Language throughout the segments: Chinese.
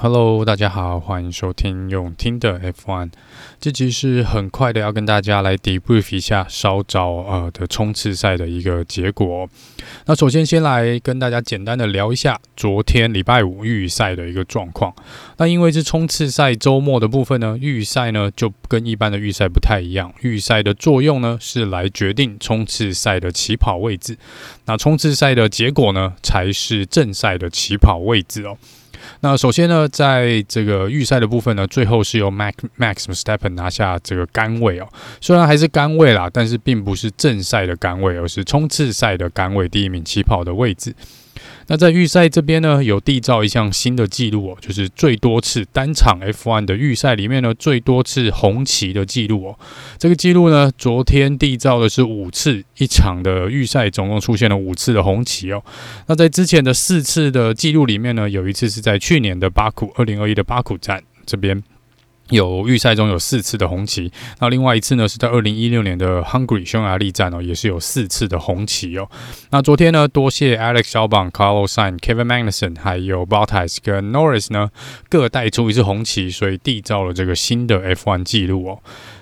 Hello，大家好，欢迎收听用听的 F1。这集是很快的，要跟大家来 debrief 一下稍早呃的冲刺赛的一个结果。那首先先来跟大家简单的聊一下昨天礼拜五预赛的一个状况。那因为是冲刺赛周末的部分呢，预赛呢就跟一般的预赛不太一样。预赛的作用呢是来决定冲刺赛的起跑位置，那冲刺赛的结果呢才是正赛的起跑位置哦。那首先呢，在这个预赛的部分呢，最后是由 Max Max s t e p p e n 拿下这个杆位哦。虽然还是杆位啦，但是并不是正赛的杆位，而是冲刺赛的杆位，第一名起跑的位置。那在预赛这边呢，有缔造一项新的纪录哦，就是最多次单场 F1 的预赛里面呢，最多次红旗的纪录哦。这个纪录呢，昨天缔造的是五次，一场的预赛总共出现了五次的红旗哦。那在之前的四次的纪录里面呢，有一次是在去年的巴库，二零二一的巴库站这边。有预赛中有四次的红旗，那另外一次呢是在二零一六年的 Hungary 匈牙利站哦，也是有四次的红旗哦。那昨天呢，多谢 Alex Albon、Carlos Sain、Kevin Magnussen 还有 Bottas 跟 Norris 呢各带出一次红旗，所以缔造了这个新的 F1 纪录哦。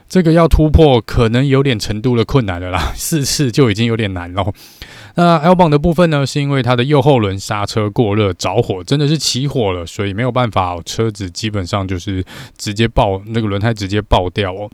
这个要突破可能有点程度的困难了啦，四次就已经有点难了。那 L 榜的部分呢，是因为它的右后轮刹车过热着火，真的是起火了，所以没有办法，车子基本上就是直接爆，那个轮胎直接爆掉哦。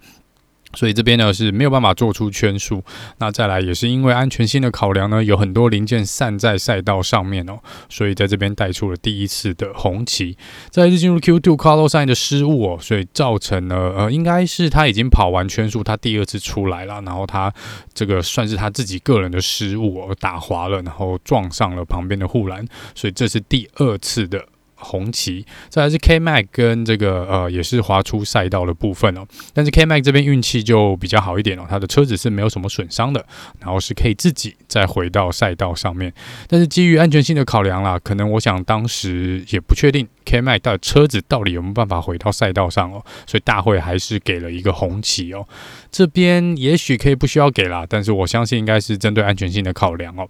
所以这边呢是没有办法做出圈数，那再来也是因为安全性的考量呢，有很多零件散在赛道上面哦，所以在这边带出了第一次的红旗。再来是进入 Q2 Carlos s i n 的失误哦，所以造成了呃应该是他已经跑完圈数，他第二次出来了，然后他这个算是他自己个人的失误哦，打滑了，然后撞上了旁边的护栏，所以这是第二次的。红旗，这还是 KMAX 跟这个呃也是滑出赛道的部分哦，但是 KMAX 这边运气就比较好一点哦，他的车子是没有什么损伤的，然后是可以自己再回到赛道上面，但是基于安全性的考量啦，可能我想当时也不确定。K-Mag 的车子到底有没有办法回到赛道上哦？所以大会还是给了一个红旗哦。这边也许可以不需要给啦，但是我相信应该是针对安全性的考量哦。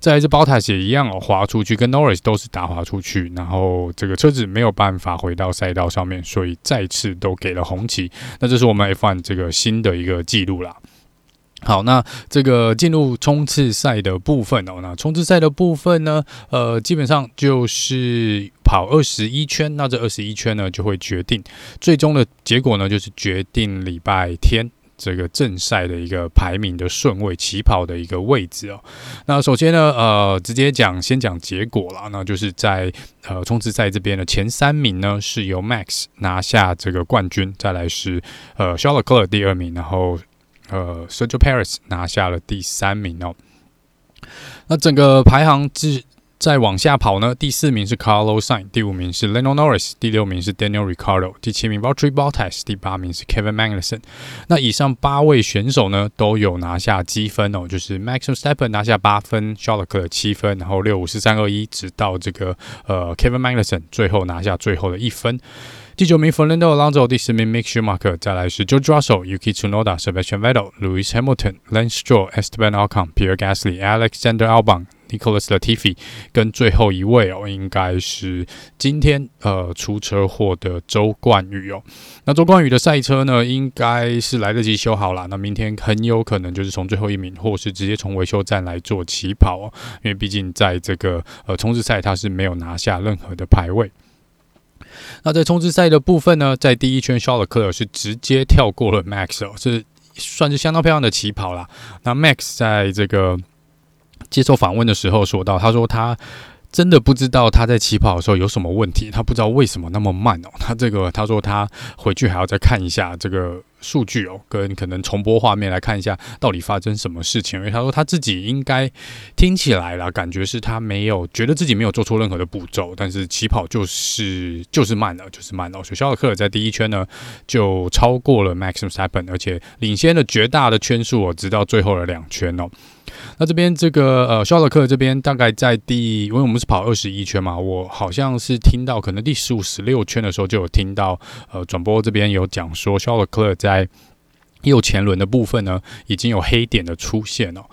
再来是 Bottas 也一样哦，滑出去跟 Norris 都是打滑出去，然后这个车子没有办法回到赛道上面，所以再次都给了红旗。那这是我们 F1 这个新的一个记录啦。好，那这个进入冲刺赛的部分哦，那冲刺赛的部分呢，呃，基本上就是跑二十一圈，那这二十一圈呢，就会决定最终的结果呢，就是决定礼拜天这个正赛的一个排名的顺位、起跑的一个位置哦。那首先呢，呃，直接讲，先讲结果啦，那就是在呃冲刺赛这边的前三名呢，是由 Max 拿下这个冠军，再来是呃 s h a r l e c l e r 第二名，然后。呃，Sergio Perez 拿下了第三名哦。那整个排行是再往下跑呢，第四名是 Carlos Sainz，第五名是 Lando Norris，第六名是 Daniel r i c a r d o 第七名 Valtteri Bottas，第八名是 Kevin Magnussen。那以上八位选手呢，都有拿下积分哦，就是 Max Verstappen 拿下八分 s h a r l e c l e r 七分，然后六五四三二一，直到这个呃 Kevin Magnussen 最后拿下最后的一分。第九名 Fernando Alonso，第十名 Mick Schumacher，再来是 George Russell、Yuki Tsunoda、Sebastian Vettel、Lewis Hamilton、Lance Stroll、Esteban Ocon、Pierre Gasly、Alexander Albon、Nicholas Latifi，跟最后一位哦，应该是今天呃出车祸的周冠宇哦。那周冠宇的赛车呢，应该是来得及修好了，那明天很有可能就是从最后一名，或是直接从维修站来做起跑哦，因为毕竟在这个呃冲刺赛他是没有拿下任何的排位。那在冲刺赛的部分呢，在第一圈，，Shaw 尔克尔是直接跳过了 Max 哦，是算是相当漂亮的起跑啦。那 Max 在这个接受访问的时候说到，他说他真的不知道他在起跑的时候有什么问题，他不知道为什么那么慢哦。他这个他说他回去还要再看一下这个。数据哦，跟可能重播画面来看一下，到底发生什么事情？因为他说他自己应该听起来啦，感觉是他没有觉得自己没有做出任何的步骤，但是起跑就是就是慢了，就是慢了。所以肖尔克尔在第一圈呢就超过了 Max Verstappen，而且领先了绝大的圈数哦，直到最后的两圈哦。那这边这个呃，肖勒克这边大概在第，因为我们是跑二十一圈嘛，我好像是听到可能第十五、十六圈的时候就有听到呃，转播这边有讲说肖勒克在右前轮的部分呢已经有黑点的出现了。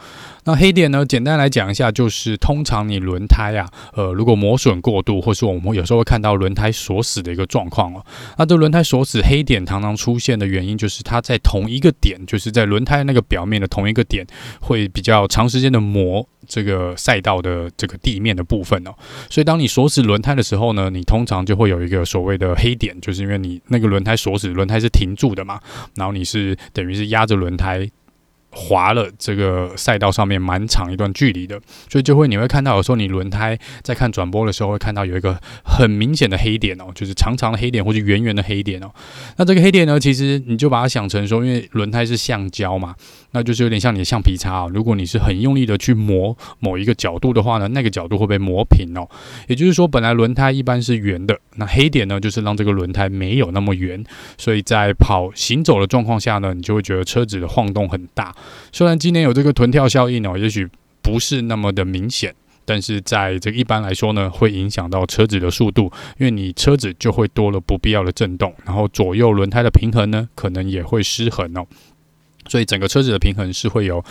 那黑点呢，简单来讲一下，就是通常你轮胎啊，呃，如果磨损过度，或是我们有时候会看到轮胎锁死的一个状况哦。那这轮胎锁死黑点常常出现的原因，就是它在同一个点，就是在轮胎那个表面的同一个点，会比较长时间的磨这个赛道的这个地面的部分哦。所以当你锁死轮胎的时候呢，你通常就会有一个所谓的黑点，就是因为你那个轮胎锁死，轮胎是停住的嘛，然后你是等于是压着轮胎。滑了这个赛道上面蛮长一段距离的，所以就会你会看到有时候你轮胎在看转播的时候会看到有一个很明显的黑点哦，就是长长的黑点或者圆圆的黑点哦。那这个黑点呢，其实你就把它想成说，因为轮胎是橡胶嘛，那就是有点像你的橡皮擦哦。如果你是很用力的去磨某一个角度的话呢，那个角度会被磨平哦。也就是说，本来轮胎一般是圆的，那黑点呢，就是让这个轮胎没有那么圆，所以在跑行走的状况下呢，你就会觉得车子的晃动很大。虽然今年有这个臀跳效应哦，也许不是那么的明显，但是在这一般来说呢，会影响到车子的速度，因为你车子就会多了不必要的震动，然后左右轮胎的平衡呢，可能也会失衡哦，所以整个车子的平衡是会有。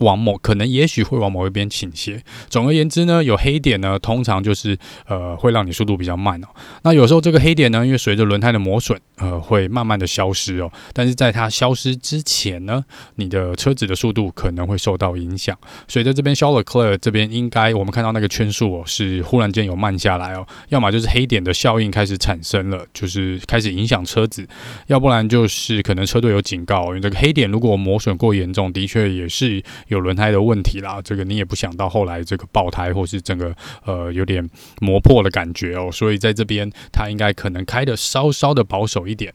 往某可能也许会往某一边倾斜。总而言之呢，有黑点呢，通常就是呃会让你速度比较慢哦。那有时候这个黑点呢，因为随着轮胎的磨损，呃会慢慢的消失哦。但是在它消失之前呢，你的车子的速度可能会受到影响。所以在这边，Charles Leclerc 这边应该我们看到那个圈数哦，是忽然间有慢下来哦。要么就是黑点的效应开始产生了，就是开始影响车子；要不然就是可能车队有警告，因为这个黑点如果磨损过严重，的确也是。有轮胎的问题啦，这个你也不想到后来这个爆胎或是整个呃有点磨破的感觉哦，所以在这边他应该可能开的稍稍的保守一点。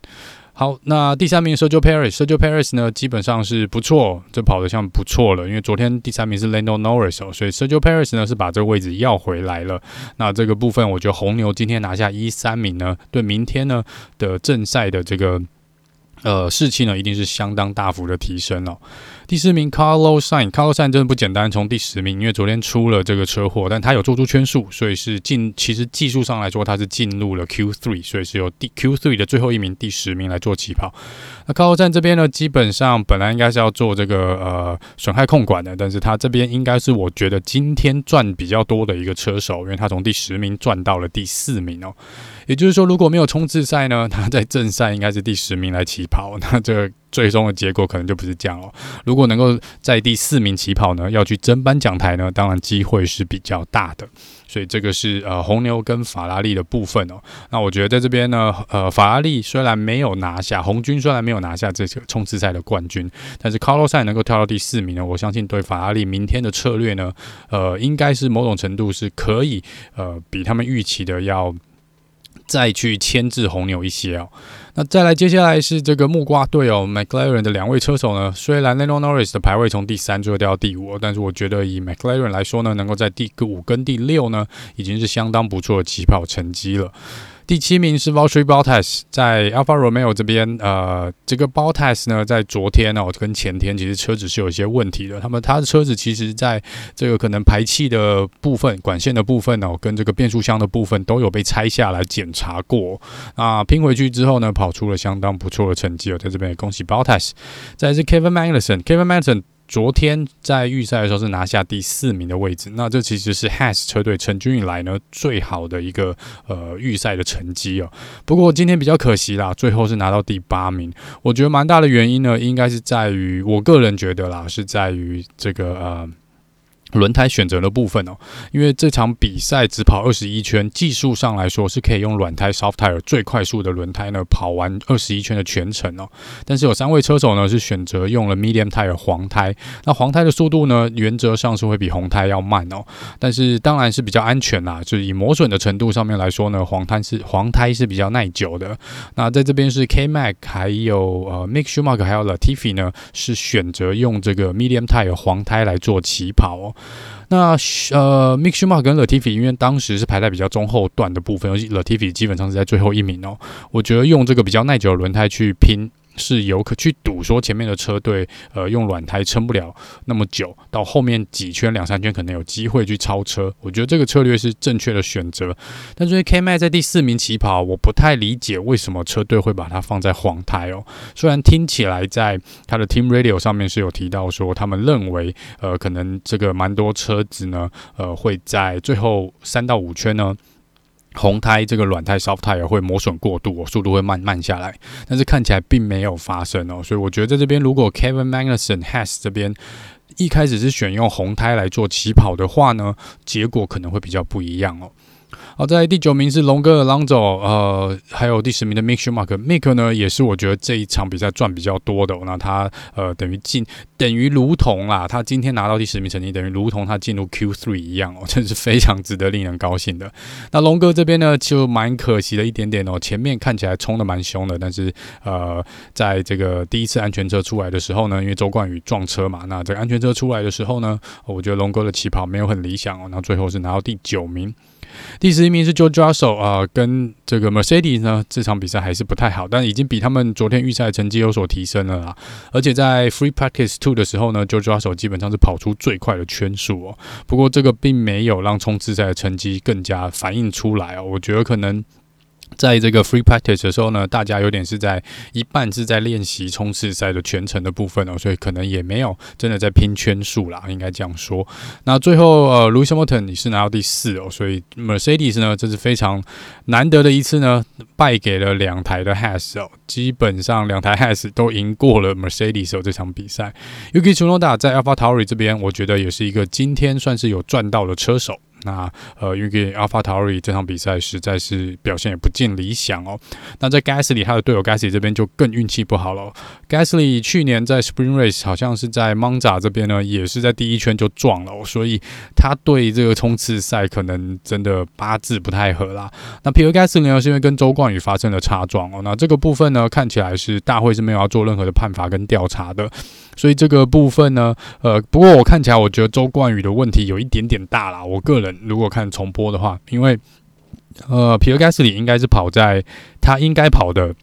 好，那第三名 Sergio Perez，Sergio Perez 呢基本上是不错，这跑得像不错了，因为昨天第三名是 Lando Norris 哦，所以 Sergio Perez 呢是把这个位置要回来了。那这个部分我觉得红牛今天拿下一三名呢，对明天呢的正赛的这个呃士气呢一定是相当大幅的提升哦。第四名 Carlos Sain，Carlos Sain 真的不简单，从第十名，因为昨天出了这个车祸，但他有做出圈数，所以是进。其实技术上来说，他是进入了 Q3，所以是由第 Q3 的最后一名，第十名来做起跑。那 Carlos Sain 这边呢，基本上本来应该是要做这个呃损害控管的，但是他这边应该是我觉得今天赚比较多的一个车手，因为他从第十名赚到了第四名哦。也就是说，如果没有冲刺赛呢，他在正赛应该是第十名来起跑，那这。最终的结果可能就不是这样哦。如果能够在第四名起跑呢，要去争颁奖台呢，当然机会是比较大的。所以这个是呃红牛跟法拉利的部分哦。那我觉得在这边呢，呃法拉利虽然没有拿下红军，虽然没有拿下这个冲刺赛的冠军，但是 Carlos 能够跳到第四名呢，我相信对法拉利明天的策略呢，呃应该是某种程度是可以呃比他们预期的要再去牵制红牛一些哦。那再来，接下来是这个木瓜队哦，McLaren 的两位车手呢，虽然 Lando Norris 的排位从第三最后掉到第五，但是我觉得以 McLaren 来说呢，能够在第五跟第六呢，已经是相当不错的起跑成绩了。第七名是 Valtteri Bottas，在 Alfa Romeo 这边，呃，这个 Bottas 呢，在昨天哦跟前天，其实车子是有一些问题的。他们他的车子其实在这个可能排气的部分、管线的部分哦，跟这个变速箱的部分都有被拆下来检查过。啊，拼回去之后呢，跑出了相当不错的成绩哦，在这边恭喜 Bottas。再是 Kevin Magnussen，Kevin Magnussen。昨天在预赛的时候是拿下第四名的位置，那这其实是 Has 车队成军以来呢最好的一个呃预赛的成绩哦。不过今天比较可惜啦，最后是拿到第八名。我觉得蛮大的原因呢，应该是在于我个人觉得啦，是在于这个呃。轮胎选择的部分哦，因为这场比赛只跑二十一圈，技术上来说是可以用软胎 soft tire 最快速的轮胎呢跑完二十一圈的全程哦。但是有三位车手呢是选择用了 medium tire 黄胎，那黄胎的速度呢原则上是会比红胎要慢哦，但是当然是比较安全啦，就是以磨损的程度上面来说呢，黄胎是黄胎是比较耐久的。那在这边是 K Mac 还有呃 Mick Schumacher 还有 Latifi 呢是选择用这个 medium tire 黄胎来做起跑哦。那呃，Mick Schumacher 跟 Latifi 因为当时是排在比较中后段的部分，尤其 Latifi 基本上是在最后一名哦。我觉得用这个比较耐久的轮胎去拼是有可去赌说前面的车队呃用软胎撑不了那么久，到后面几圈两三圈可能有机会去超车。我觉得这个策略是正确的选择。但是 K m a 在第四名起跑，我不太理解为什么车队会把它放在黄胎哦。虽然听起来在他的 Team Radio 上面是有提到说，他们认为呃可能这个蛮多车子呢呃会在最后三到五圈呢。红胎这个软胎 soft tire 会磨损过度，速度会慢慢下来，但是看起来并没有发生哦，所以我觉得在这边如果 Kevin Magnussen has 这边一开始是选用红胎来做起跑的话呢，结果可能会比较不一样哦。好，在第九名是龙哥的朗走呃，还有第十名的 Mick Schumacher，Mick 呢也是我觉得这一场比赛赚比较多的，那他呃等于进等于如同啦，他今天拿到第十名成绩，等于如同他进入 Q3 一样哦，真是非常值得令人高兴的。那龙哥这边呢就蛮可惜的一点点哦，前面看起来冲得蛮凶的，但是呃，在这个第一次安全车出来的时候呢，因为周冠宇撞车嘛，那这个安全车出来的时候呢，我觉得龙哥的起跑没有很理想哦，那最后是拿到第九名。第十一名是 JO JOSE 啊，跟这个 Mercedes 呢，这场比赛还是不太好，但已经比他们昨天预赛成绩有所提升了啦。而且在 Free Practice Two 的时候呢，JO JOSE 基本上是跑出最快的圈数哦。不过这个并没有让冲刺赛的成绩更加反映出来哦。我觉得可能。在这个 free practice 的时候呢，大家有点是在一半是在练习冲刺赛的全程的部分哦，所以可能也没有真的在拼圈数啦，应该这样说。那最后呃，Lewis Hamilton 你是拿到第四哦，所以 Mercedes 呢，这是非常难得的一次呢，败给了两台的 Has 哦，基本上两台 Has 都赢过了 Mercedes 哦这场比赛。Yuki Tsunoda 在 AlphaTauri 这边，我觉得也是一个今天算是有赚到的车手。那呃，因为 a l p h a t a r i 这场比赛实在是表现也不尽理想哦。那在 Gasly 他的队友 Gasly 这边就更运气不好了。Gasly 去年在 Spring Race 好像是在 Monza 这边呢，也是在第一圈就撞了，所以他对这个冲刺赛可能真的八字不太合啦。那 Pierre Gasly 呢，是因为跟周冠宇发生了擦撞哦。那这个部分呢，看起来是大会是没有要做任何的判罚跟调查的。所以这个部分呢，呃，不过我看起来，我觉得周冠宇的问题有一点点大啦。我个人如果看重播的话，因为呃，皮尔盖斯里应该是跑在他应该跑的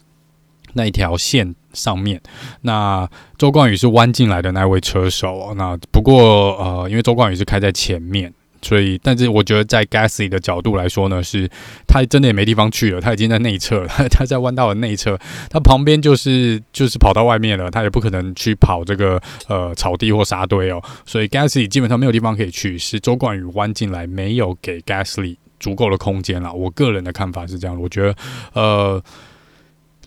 那一条线上面，那周冠宇是弯进来的那位车手。那不过呃，因为周冠宇是开在前面。所以，但是我觉得在 Gasly 的角度来说呢，是他真的也没地方去了，他已经在内侧了，他在弯道的内侧，他旁边就是就是跑到外面了，他也不可能去跑这个呃草地或沙堆哦，所以 Gasly 基本上没有地方可以去，是周冠宇弯进来，没有给 Gasly 足够的空间了。我个人的看法是这样，我觉得呃。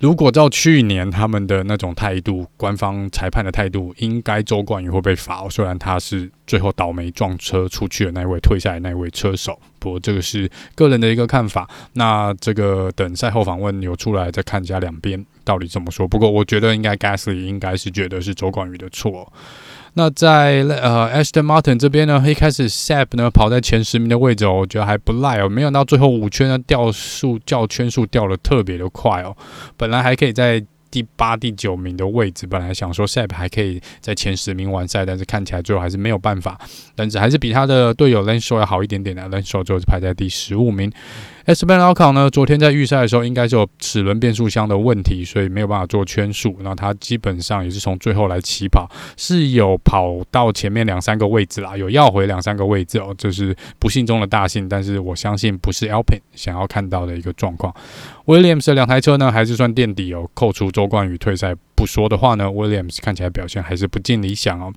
如果照去年他们的那种态度，官方裁判的态度，应该周冠宇会被罚。虽然他是最后倒霉撞车出去的那位退下来那位车手，不过这个是个人的一个看法。那这个等赛后访问有出来再看一下两边到底怎么说。不过我觉得应该 Gasly 应该是觉得是周冠宇的错。那在呃 Aston Martin 这边呢，一开始 Seb 呢跑在前十名的位置，我觉得还不赖哦，没想到最后五圈呢掉速掉圈数掉的特别的快哦，本来还可以在第八、第九名的位置，本来想说 Seb 还可以在前十名完赛，但是看起来最后还是没有办法，但是还是比他的队友 Lance Stroll 要好一点点的，Lance Stroll 最后是排在第十五名。Esteban Ocon 呢，昨天在预赛的时候应该是有齿轮变速箱的问题，所以没有办法做圈数。那他基本上也是从最后来起跑，是有跑到前面两三个位置啦，有要回两三个位置哦，这是不幸中的大幸。但是我相信不是 Alpine 想要看到的一个状况。Williams 的两台车呢，还是算垫底哦。扣除周冠宇退赛不说的话呢，Williams 看起来表现还是不尽理想哦。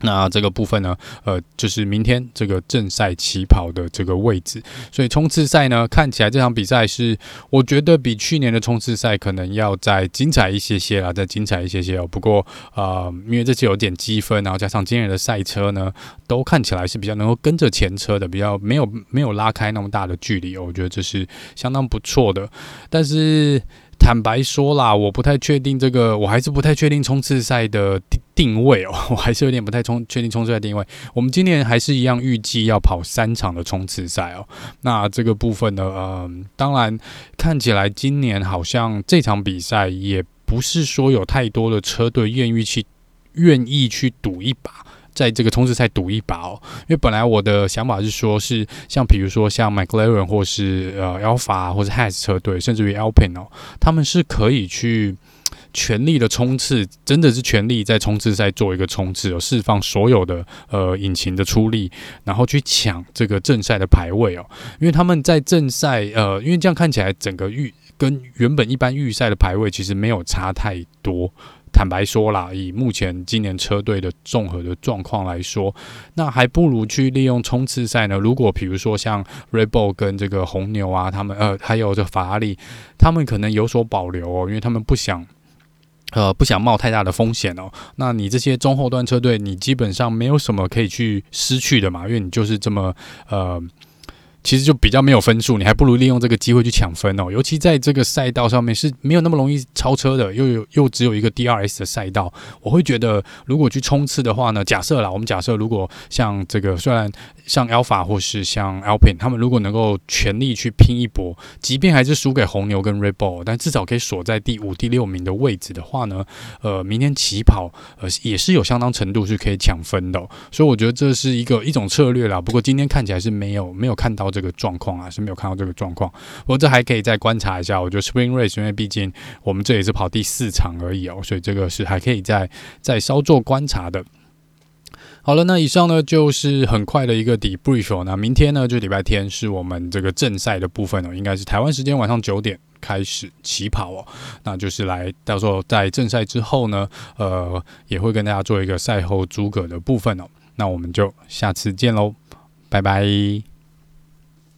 那这个部分呢，呃，就是明天这个正赛起跑的这个位置，所以冲刺赛呢，看起来这场比赛是我觉得比去年的冲刺赛可能要再精彩一些些啦，再精彩一些些哦。不过呃，因为这次有点积分，然后加上今年的赛车呢，都看起来是比较能够跟着前车的，比较没有没有拉开那么大的距离哦，我觉得这是相当不错的，但是。坦白说啦，我不太确定这个，我还是不太确定冲刺赛的定位哦，我还是有点不太冲确定冲刺赛定位。我们今年还是一样预计要跑三场的冲刺赛哦。那这个部分呢，嗯，当然看起来今年好像这场比赛也不是说有太多的车队愿意去愿意去赌一把。在这个冲刺赛赌一把哦，因为本来我的想法是说，是像比如说像 McLaren 或是呃 Alpha 或是 Has 车队，甚至于 Alpine 哦，他们是可以去全力的冲刺，真的是全力在冲刺赛做一个冲刺，有释放所有的呃引擎的出力，然后去抢这个正赛的排位哦。因为他们在正赛呃，因为这样看起来整个预跟原本一般预赛的排位其实没有差太多。坦白说啦，以目前今年车队的综合的状况来说，那还不如去利用冲刺赛呢。如果比如说像 Red Bull 跟这个红牛啊，他们呃还有这法拉利，他们可能有所保留哦，因为他们不想呃不想冒太大的风险哦。那你这些中后段车队，你基本上没有什么可以去失去的嘛，因为你就是这么呃。其实就比较没有分数，你还不如利用这个机会去抢分哦。尤其在这个赛道上面是没有那么容易超车的，又有又只有一个 DRS 的赛道，我会觉得如果去冲刺的话呢，假设啦，我们假设如果像这个虽然像 Alpha 或是像 Alpin 他们如果能够全力去拼一搏，即便还是输给红牛跟 Red Bull，但至少可以锁在第五、第六名的位置的话呢，呃，明天起跑呃也是有相当程度是可以抢分的。所以我觉得这是一个一种策略啦。不过今天看起来是没有没有看到。这这个状况啊是没有看到这个状况，我这还可以再观察一下。我觉得 Spring Race，因为毕竟我们这也是跑第四场而已哦，所以这个是还可以再再稍作观察的。好了，那以上呢就是很快的一个 debrief 哦。那明天呢就礼拜天是我们这个正赛的部分哦，应该是台湾时间晚上九点开始起跑哦。那就是来到时候在正赛之后呢，呃，也会跟大家做一个赛后诸葛的部分哦。那我们就下次见喽，拜拜。